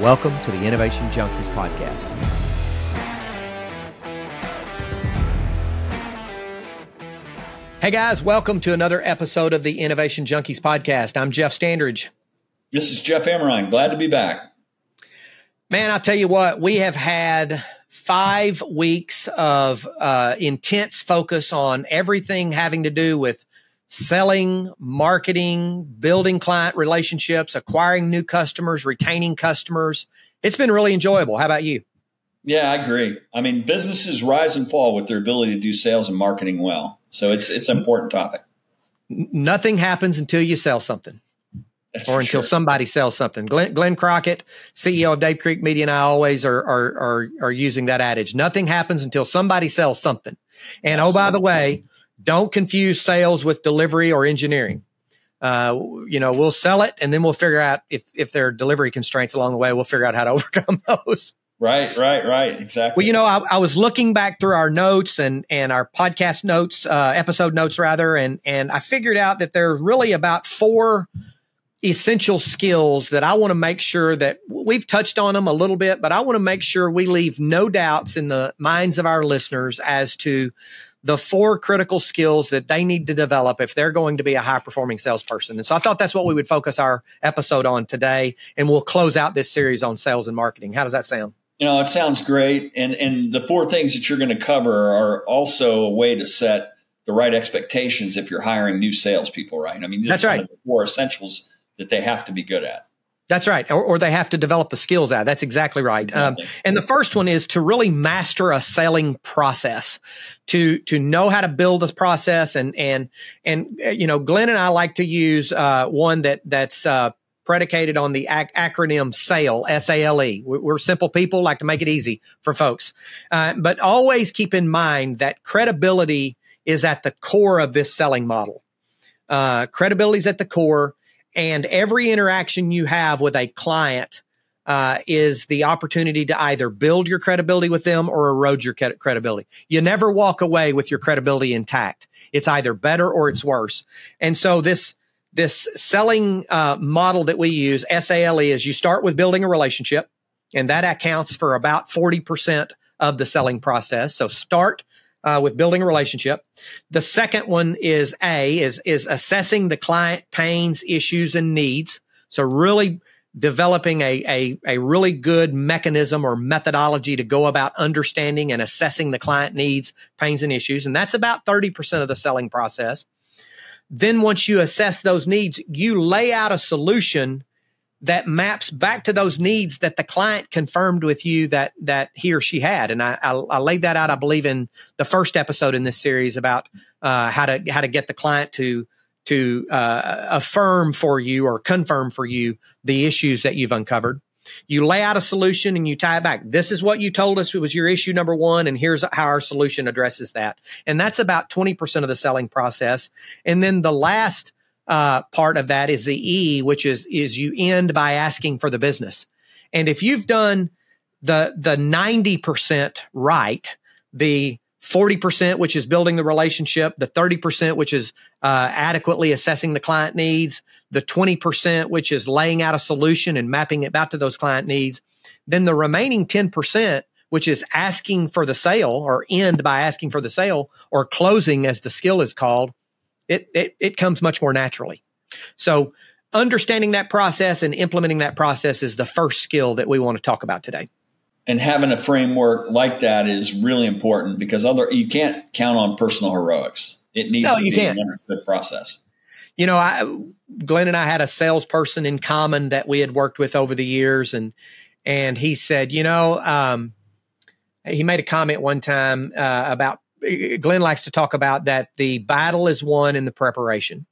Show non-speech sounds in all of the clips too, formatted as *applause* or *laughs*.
Welcome to the Innovation Junkies podcast. Hey guys, welcome to another episode of the Innovation Junkies podcast. I'm Jeff Standridge. This is Jeff Amerine. Glad to be back. Man, I'll tell you what, we have had five weeks of uh, intense focus on everything having to do with selling, marketing, building client relationships, acquiring new customers, retaining customers. It's been really enjoyable. How about you? Yeah, I agree. I mean, businesses rise and fall with their ability to do sales and marketing well. So it's it's an important topic. Nothing happens until you sell something. That's or until sure. somebody sells something. Glenn, Glenn, Crockett, CEO of Dave Creek Media, and I always are, are, are, are using that adage. Nothing happens until somebody sells something. And Absolutely. oh, by the way, don't confuse sales with delivery or engineering. Uh, you know, we'll sell it and then we'll figure out if, if there are delivery constraints along the way, we'll figure out how to *laughs* overcome those. Right, right, right. Exactly. Well, you know, I, I, was looking back through our notes and and our podcast notes, uh, episode notes rather, and and I figured out that there's really about four essential skills that I want to make sure that we've touched on them a little bit, but I want to make sure we leave no doubts in the minds of our listeners as to the four critical skills that they need to develop if they're going to be a high performing salesperson. And so I thought that's what we would focus our episode on today. And we'll close out this series on sales and marketing. How does that sound? You know, it sounds great. And, and the four things that you're going to cover are also a way to set the right expectations if you're hiring new salespeople, right? I mean, that's right. the four essentials that they have to be good at. That's right. Or, or, they have to develop the skills at. That's exactly right. Um. Um, and the first one is to really master a selling process, to to know how to build this process. And and and uh, you know, Glenn and I like to use uh, one that that's uh, predicated on the ac- acronym SALE, S A L E. We're simple people, like to make it easy for folks. Uh, but always keep in mind that credibility is at the core of this selling model. Uh, credibility is at the core and every interaction you have with a client uh, is the opportunity to either build your credibility with them or erode your credibility. You never walk away with your credibility intact. It's either better or it's worse. And so this this selling uh, model that we use, SALE, is you start with building a relationship, and that accounts for about forty percent of the selling process. So start uh, with building a relationship. The second one is A is is assessing the client pains, issues, and needs. So really developing a, a, a really good mechanism or methodology to go about understanding and assessing the client needs, pains, and issues. And that's about 30% of the selling process. Then once you assess those needs, you lay out a solution that maps back to those needs that the client confirmed with you that that he or she had. And I, I, I laid that out, I believe, in the first episode in this series about uh, how to how to get the client to to uh, affirm for you or confirm for you the issues that you've uncovered. You lay out a solution and you tie it back. This is what you told us was your issue number one, and here's how our solution addresses that. And that's about 20% of the selling process. And then the last uh, part of that is the E, which is is you end by asking for the business. And if you've done the the ninety percent right, the 40%, which is building the relationship, the 30%, which is uh, adequately assessing the client needs, the 20%, which is laying out a solution and mapping it back to those client needs, then the remaining 10%, which is asking for the sale or end by asking for the sale or closing as the skill is called, it, it, it comes much more naturally. So understanding that process and implementing that process is the first skill that we want to talk about today. And having a framework like that is really important because other you can't count on personal heroics. It needs no, to be can't. an understood process. You know, I, Glenn and I had a salesperson in common that we had worked with over the years, and and he said, you know, um, he made a comment one time uh, about Glenn likes to talk about that the battle is won in the preparation.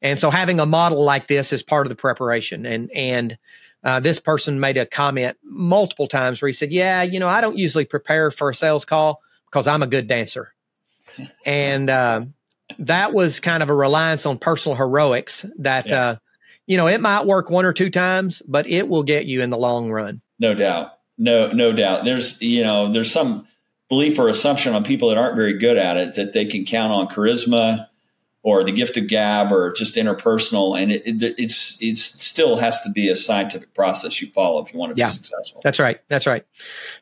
And so having a model like this is part of the preparation. And, and, uh, this person made a comment multiple times where he said, yeah, you know, I don't usually prepare for a sales call because I'm a good dancer. and, uh, that was kind of a reliance on personal heroics that, yeah. uh, you know, it might work one or two times, but it will get you in the long run. No doubt. No, no doubt. There's, you know, there's some, belief or assumption on people that aren't very good at it that they can count on charisma or the gift of gab or just interpersonal. And it, it it's it still has to be a scientific process you follow if you want to yeah, be successful. That's right. That's right.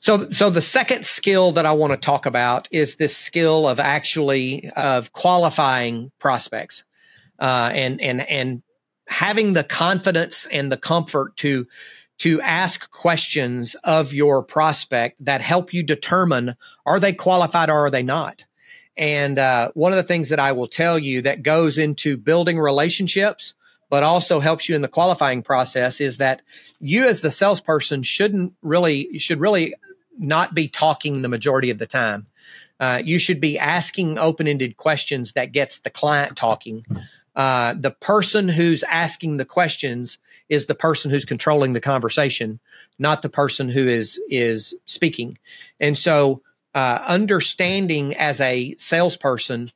So so the second skill that i want to talk about is this skill of actually of qualifying prospects uh, and and and having the confidence and the comfort to to ask questions of your prospect that help you determine are they qualified or are they not and uh, one of the things that I will tell you that goes into building relationships, but also helps you in the qualifying process is that you as the salesperson shouldn't really, should really not be talking the majority of the time. Uh, you should be asking open-ended questions that gets the client talking. Uh, the person who's asking the questions is the person who's controlling the conversation, not the person who is is speaking. And so uh, understanding as a salesperson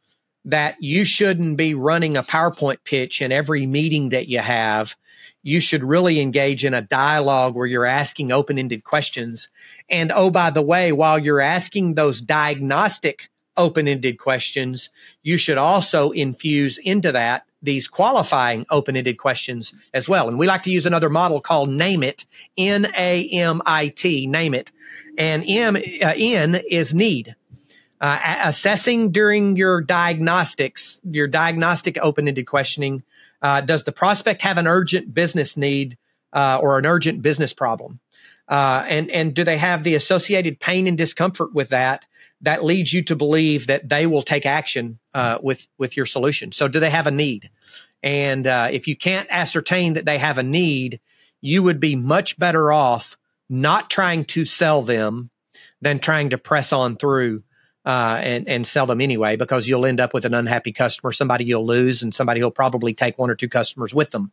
that you shouldn't be running a PowerPoint pitch in every meeting that you have. You should really engage in a dialogue where you're asking open ended questions. And oh, by the way, while you're asking those diagnostic open ended questions, you should also infuse into that these qualifying open ended questions as well. And we like to use another model called Name It, N A M I T, Name It. And M, uh, N is need. Uh, assessing during your diagnostics, your diagnostic open ended questioning, uh, does the prospect have an urgent business need uh, or an urgent business problem? Uh, and, and do they have the associated pain and discomfort with that? That leads you to believe that they will take action uh, with with your solution. So, do they have a need? And uh, if you can't ascertain that they have a need, you would be much better off not trying to sell them than trying to press on through uh, and and sell them anyway, because you'll end up with an unhappy customer, somebody you'll lose, and somebody who'll probably take one or two customers with them.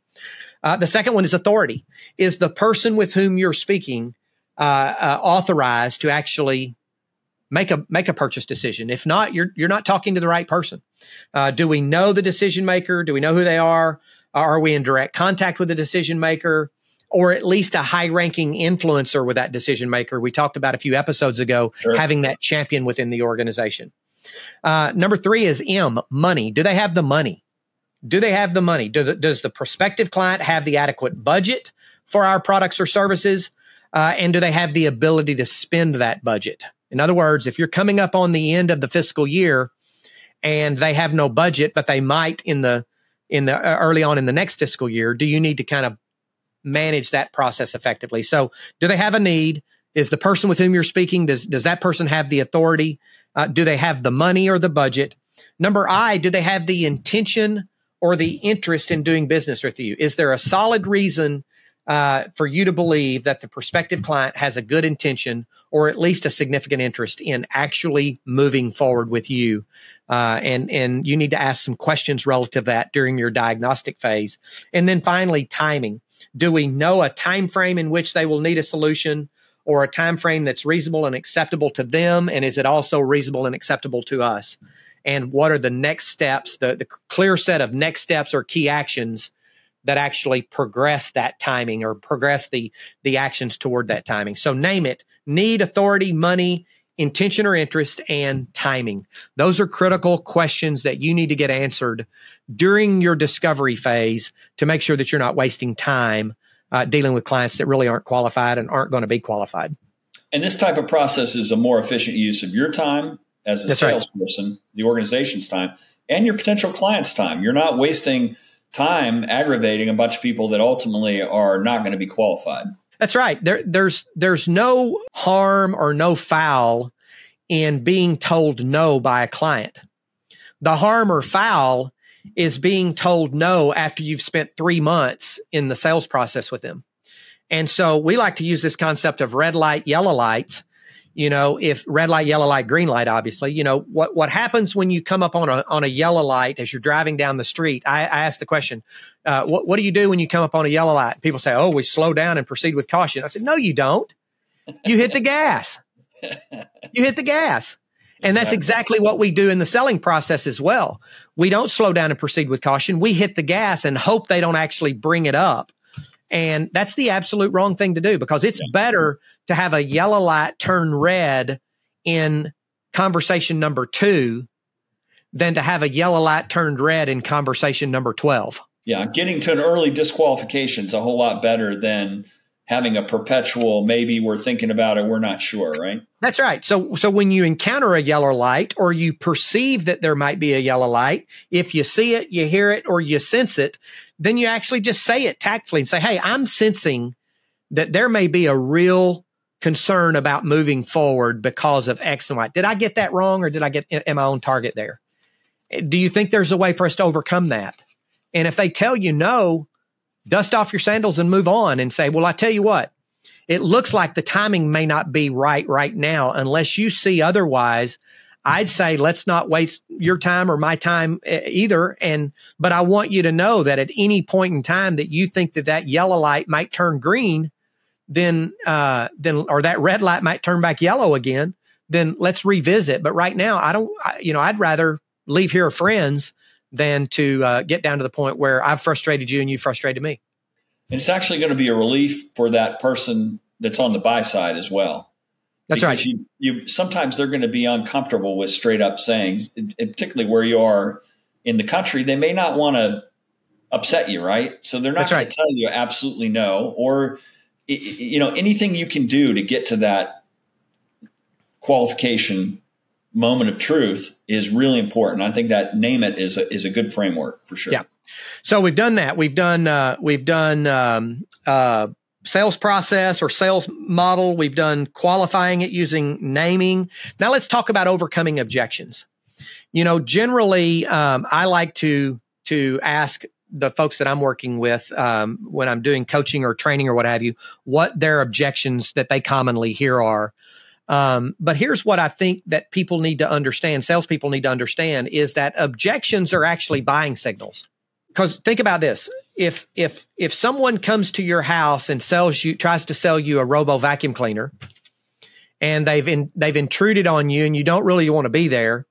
Uh, the second one is authority. Is the person with whom you're speaking uh, uh, authorized to actually make a make a purchase decision. If not, you're you're not talking to the right person. Uh, do we know the decision maker? Do we know who they are? Are we in direct contact with the decision maker? Or at least a high ranking influencer with that decision maker. We talked about a few episodes ago, sure. having that champion within the organization. Uh, number three is M, money. Do they have the money? Do they have the money? Do the, does the prospective client have the adequate budget for our products or services? Uh, and do they have the ability to spend that budget? In other words, if you're coming up on the end of the fiscal year and they have no budget, but they might in the in the uh, early on in the next fiscal year, do you need to kind of manage that process effectively? So, do they have a need? Is the person with whom you're speaking does does that person have the authority? Uh, do they have the money or the budget? Number I, do they have the intention or the interest in doing business with you? Is there a solid reason uh, for you to believe that the prospective client has a good intention or at least a significant interest in actually moving forward with you. Uh, and, and you need to ask some questions relative to that during your diagnostic phase. And then finally, timing. Do we know a time frame in which they will need a solution or a time frame that's reasonable and acceptable to them? And is it also reasonable and acceptable to us? And what are the next steps, the, the clear set of next steps or key actions that actually progress that timing or progress the the actions toward that timing. So name it: need, authority, money, intention or interest, and timing. Those are critical questions that you need to get answered during your discovery phase to make sure that you're not wasting time uh, dealing with clients that really aren't qualified and aren't going to be qualified. And this type of process is a more efficient use of your time as a That's salesperson, right. the organization's time, and your potential client's time. You're not wasting time aggravating a bunch of people that ultimately are not going to be qualified. That's right. There, there's there's no harm or no foul in being told no by a client. The harm or foul is being told no after you've spent three months in the sales process with them. And so we like to use this concept of red light, yellow lights you know, if red light, yellow light, green light, obviously, you know, what, what happens when you come up on a, on a yellow light as you're driving down the street? I, I asked the question, uh, what, what do you do when you come up on a yellow light? People say, oh, we slow down and proceed with caution. I said, no, you don't. You hit the gas. You hit the gas. And that's exactly what we do in the selling process as well. We don't slow down and proceed with caution. We hit the gas and hope they don't actually bring it up. And that's the absolute wrong thing to do because it's yeah. better to have a yellow light turn red in conversation number two than to have a yellow light turned red in conversation number 12. Yeah, getting to an early disqualification is a whole lot better than having a perpetual maybe we're thinking about it we're not sure right? That's right. So so when you encounter a yellow light or you perceive that there might be a yellow light if you see it you hear it or you sense it then you actually just say it tactfully and say hey i'm sensing that there may be a real concern about moving forward because of x and y. Did i get that wrong or did i get am i on target there? Do you think there's a way for us to overcome that? And if they tell you no dust off your sandals and move on and say, well, I tell you what, it looks like the timing may not be right right now unless you see otherwise. I'd say let's not waste your time or my time either. And, but I want you to know that at any point in time that you think that that yellow light might turn green, then, uh, then, or that red light might turn back yellow again, then let's revisit. But right now, I don't, I, you know, I'd rather leave here friends than to uh, get down to the point where I've frustrated you and you frustrated me. And it's actually going to be a relief for that person that's on the buy side as well. That's because right. You, you sometimes they're going to be uncomfortable with straight up sayings, particularly where you are in the country. They may not want to upset you, right? So they're not going right. to tell you absolutely no, or you know anything you can do to get to that qualification moment of truth is really important. I think that name it is a, is a good framework for sure. Yeah. So we've done that. We've done uh, we've done um, uh, sales process or sales model. We've done qualifying it using naming. Now let's talk about overcoming objections. You know, generally, um, I like to to ask the folks that I'm working with um, when I'm doing coaching or training or what have you, what their objections that they commonly hear are. Um, but here's what I think that people need to understand, salespeople need to understand is that objections are actually buying signals. Because think about this. If if if someone comes to your house and sells you tries to sell you a robo vacuum cleaner and they've in, they've intruded on you and you don't really want to be there,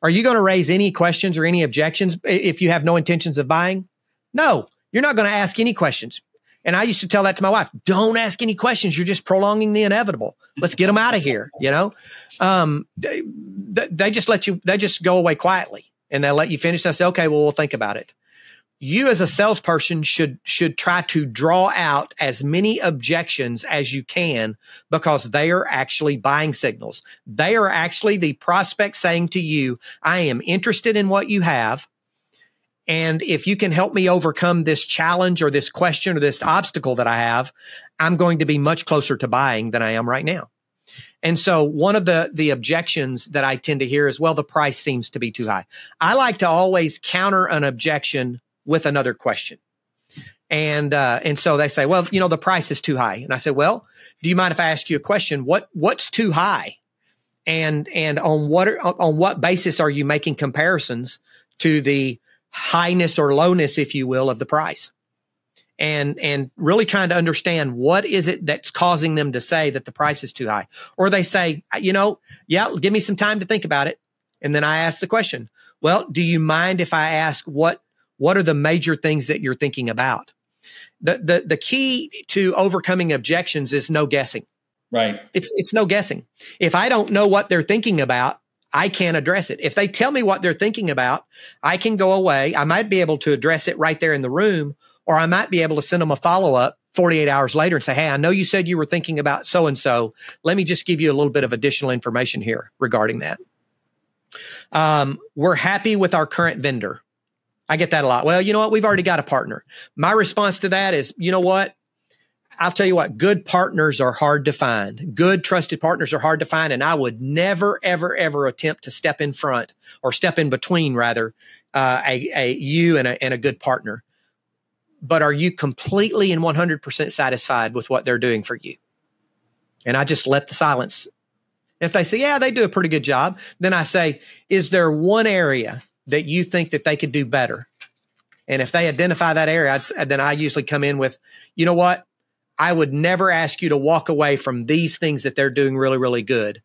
are you going to raise any questions or any objections if you have no intentions of buying? No, you're not going to ask any questions. And I used to tell that to my wife, don't ask any questions. You're just prolonging the inevitable. Let's get them out of here. You know, um, they, they, just let you, they just go away quietly and they'll let you finish. And I say, okay, well, we'll think about it. You as a salesperson should, should try to draw out as many objections as you can because they are actually buying signals. They are actually the prospect saying to you, I am interested in what you have. And if you can help me overcome this challenge or this question or this obstacle that I have, I'm going to be much closer to buying than I am right now. And so one of the, the objections that I tend to hear is, well, the price seems to be too high. I like to always counter an objection with another question. And, uh, and so they say, well, you know, the price is too high. And I said, well, do you mind if I ask you a question? What, what's too high? And, and on what, on what basis are you making comparisons to the highness or lowness, if you will, of the price. And, and really trying to understand what is it that's causing them to say that the price is too high. Or they say, you know, yeah, give me some time to think about it. And then I ask the question, well, do you mind if I ask what, what are the major things that you're thinking about? The, the, the key to overcoming objections is no guessing. Right. It's, it's no guessing. If I don't know what they're thinking about, I can't address it. If they tell me what they're thinking about, I can go away. I might be able to address it right there in the room, or I might be able to send them a follow up 48 hours later and say, Hey, I know you said you were thinking about so and so. Let me just give you a little bit of additional information here regarding that. Um, we're happy with our current vendor. I get that a lot. Well, you know what? We've already got a partner. My response to that is, you know what? I'll tell you what, good partners are hard to find. Good trusted partners are hard to find. And I would never, ever, ever attempt to step in front or step in between rather, uh, a, a you and a, and a good partner. But are you completely and 100% satisfied with what they're doing for you? And I just let the silence. If they say, yeah, they do a pretty good job, then I say, is there one area that you think that they could do better? And if they identify that area, I'd, then I usually come in with, you know what? I would never ask you to walk away from these things that they're doing really, really good.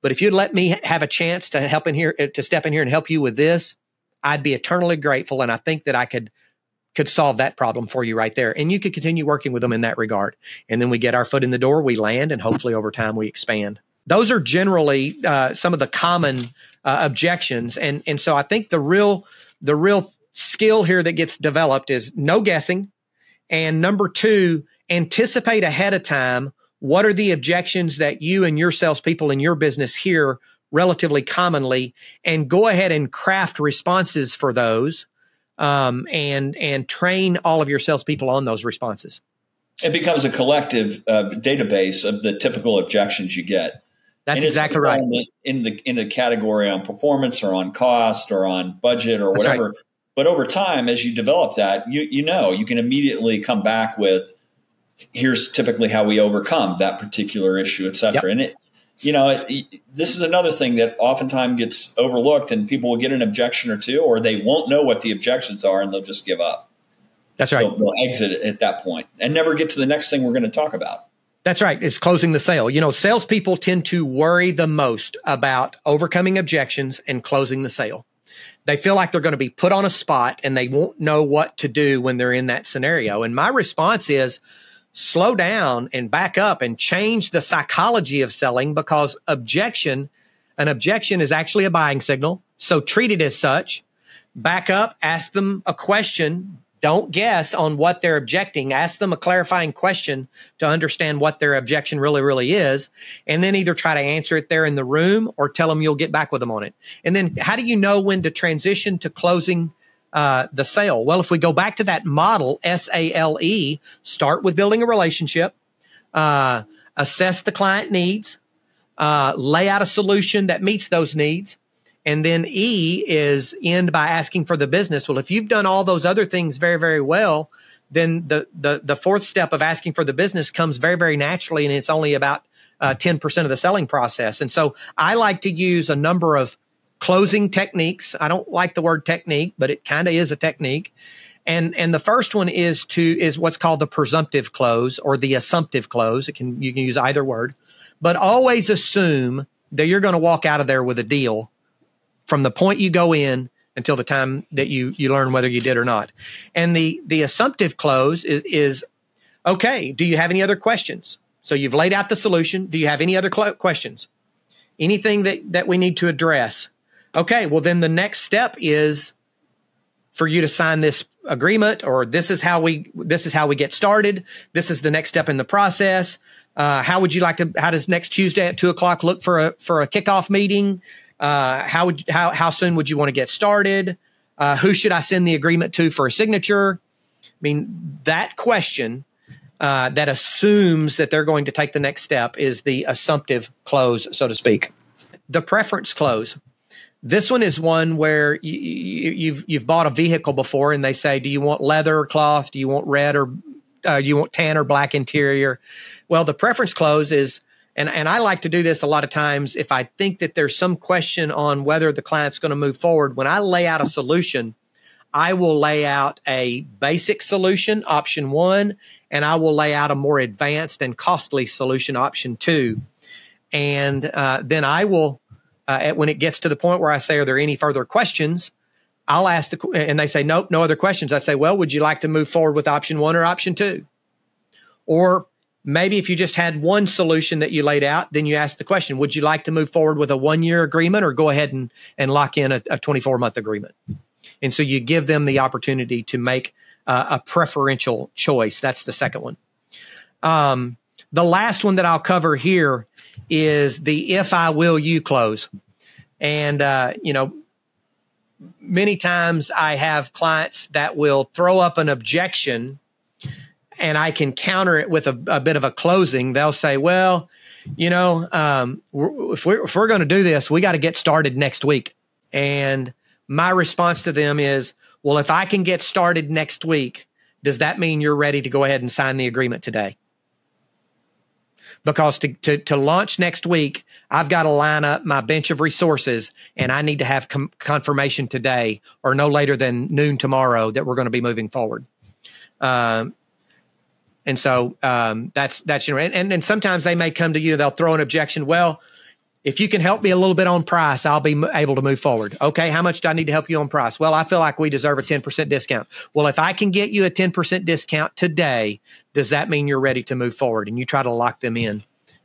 But if you'd let me have a chance to help in here, to step in here and help you with this, I'd be eternally grateful. And I think that I could, could solve that problem for you right there. And you could continue working with them in that regard. And then we get our foot in the door, we land, and hopefully over time we expand. Those are generally uh, some of the common uh, objections. And and so I think the real the real skill here that gets developed is no guessing, and number two, anticipate ahead of time what are the objections that you and your salespeople in your business hear relatively commonly, and go ahead and craft responses for those, um, and and train all of your salespeople on those responses. It becomes a collective uh, database of the typical objections you get. That's exactly right. In the in the category on performance or on cost or on budget or whatever. Right. But over time, as you develop that, you you know you can immediately come back with here's typically how we overcome that particular issue, et cetera. Yep. And it, you know, it, this is another thing that oftentimes gets overlooked, and people will get an objection or two, or they won't know what the objections are, and they'll just give up. That's right. They'll, they'll exit at that point and never get to the next thing we're going to talk about. That's right. It's closing the sale. You know, salespeople tend to worry the most about overcoming objections and closing the sale. They feel like they're going to be put on a spot and they won't know what to do when they're in that scenario. And my response is slow down and back up and change the psychology of selling because objection, an objection is actually a buying signal. So treat it as such. Back up, ask them a question, don't guess on what they're objecting. Ask them a clarifying question to understand what their objection really, really is. And then either try to answer it there in the room or tell them you'll get back with them on it. And then how do you know when to transition to closing uh, the sale? Well, if we go back to that model, S A L E, start with building a relationship, uh, assess the client needs, uh, lay out a solution that meets those needs, and then E is end by asking for the business. Well, if you've done all those other things very, very well, then the, the, the fourth step of asking for the business comes very, very naturally. And it's only about uh, 10% of the selling process. And so I like to use a number of closing techniques. I don't like the word technique, but it kind of is a technique. And, and the first one is to, is what's called the presumptive close or the assumptive close. It can, you can use either word, but always assume that you're going to walk out of there with a deal from the point you go in until the time that you you learn whether you did or not. And the the assumptive close is is okay. Do you have any other questions? So you've laid out the solution. Do you have any other cl- questions? Anything that that we need to address? Okay. Well, then the next step is for you to sign this agreement, or this is how we this is how we get started. This is the next step in the process. Uh, how would you like to? How does next Tuesday at two o'clock look for a for a kickoff meeting? Uh, how would how how soon would you want to get started? Uh, who should I send the agreement to for a signature? I mean, that question uh, that assumes that they're going to take the next step is the assumptive close, so to speak. The preference close. This one is one where you, you, you've you've bought a vehicle before, and they say, "Do you want leather or cloth? Do you want red or uh, you want tan or black interior?" Well, the preference close is and and I like to do this a lot of times if I think that there's some question on whether the client's going to move forward. When I lay out a solution, I will lay out a basic solution, option one, and I will lay out a more advanced and costly solution, option two. And uh, then I will, uh, when it gets to the point where I say, "Are there any further questions?" I'll ask the, and they say, "Nope, no other questions." I say, "Well, would you like to move forward with option one or option two? Or Maybe if you just had one solution that you laid out, then you ask the question, would you like to move forward with a one year agreement or go ahead and, and lock in a, a 24 month agreement? And so you give them the opportunity to make uh, a preferential choice. That's the second one. Um, the last one that I'll cover here is the if I will you close. And, uh, you know, many times I have clients that will throw up an objection and I can counter it with a, a bit of a closing, they'll say, well, you know, um, we're, if we're, if we're going to do this, we got to get started next week. And my response to them is, well, if I can get started next week, does that mean you're ready to go ahead and sign the agreement today? Because to, to, to launch next week, I've got to line up my bench of resources and I need to have com- confirmation today or no later than noon tomorrow that we're going to be moving forward. Um, and so um, that's that's you know, and, and sometimes they may come to you, they'll throw an objection. Well, if you can help me a little bit on price, I'll be able to move forward. Okay, how much do I need to help you on price? Well, I feel like we deserve a 10% discount. Well, if I can get you a 10% discount today, does that mean you're ready to move forward? And you try to lock them in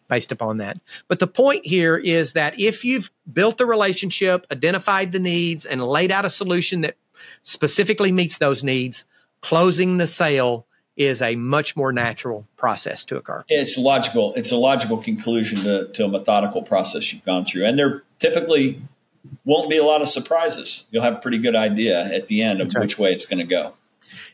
based upon that. But the point here is that if you've built the relationship, identified the needs, and laid out a solution that specifically meets those needs, closing the sale is a much more natural process to occur. It's logical. It's a logical conclusion to, to a methodical process you've gone through. And there typically won't be a lot of surprises. You'll have a pretty good idea at the end of right. which way it's going to go.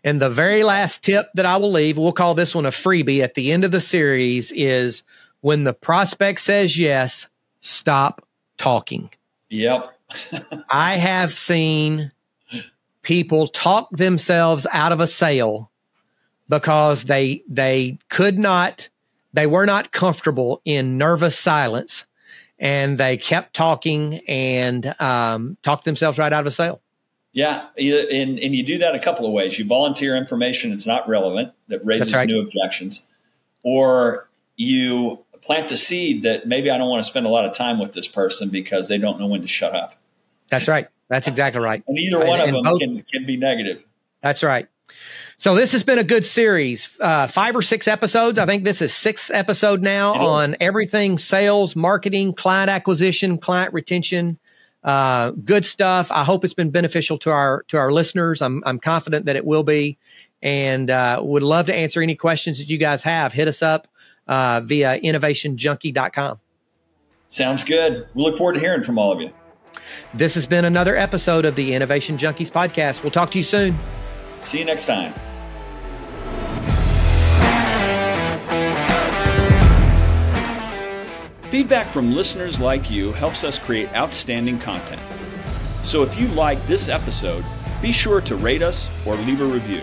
And the very last tip that I will leave, we'll call this one a freebie at the end of the series, is when the prospect says yes, stop talking. Yep. *laughs* I have seen people talk themselves out of a sale because they they could not they were not comfortable in nervous silence and they kept talking and um, talked themselves right out of a sale. Yeah, and, and you do that a couple of ways. You volunteer information that's not relevant, that raises right. new objections, or you plant the seed that maybe I don't want to spend a lot of time with this person because they don't know when to shut up. That's right. That's exactly right. And either one and, of them both, can, can be negative. That's right. So this has been a good series, uh, five or six episodes. I think this is sixth episode now on everything sales, marketing, client acquisition, client retention. Uh, good stuff. I hope it's been beneficial to our to our listeners. I'm I'm confident that it will be, and uh, would love to answer any questions that you guys have. Hit us up uh, via innovationjunkie.com. Sounds good. We look forward to hearing from all of you. This has been another episode of the Innovation Junkies podcast. We'll talk to you soon. See you next time. Feedback from listeners like you helps us create outstanding content. So if you like this episode, be sure to rate us or leave a review.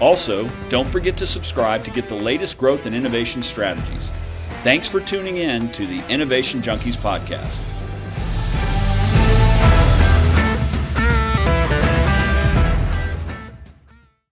Also, don't forget to subscribe to get the latest growth and innovation strategies. Thanks for tuning in to the Innovation Junkies podcast.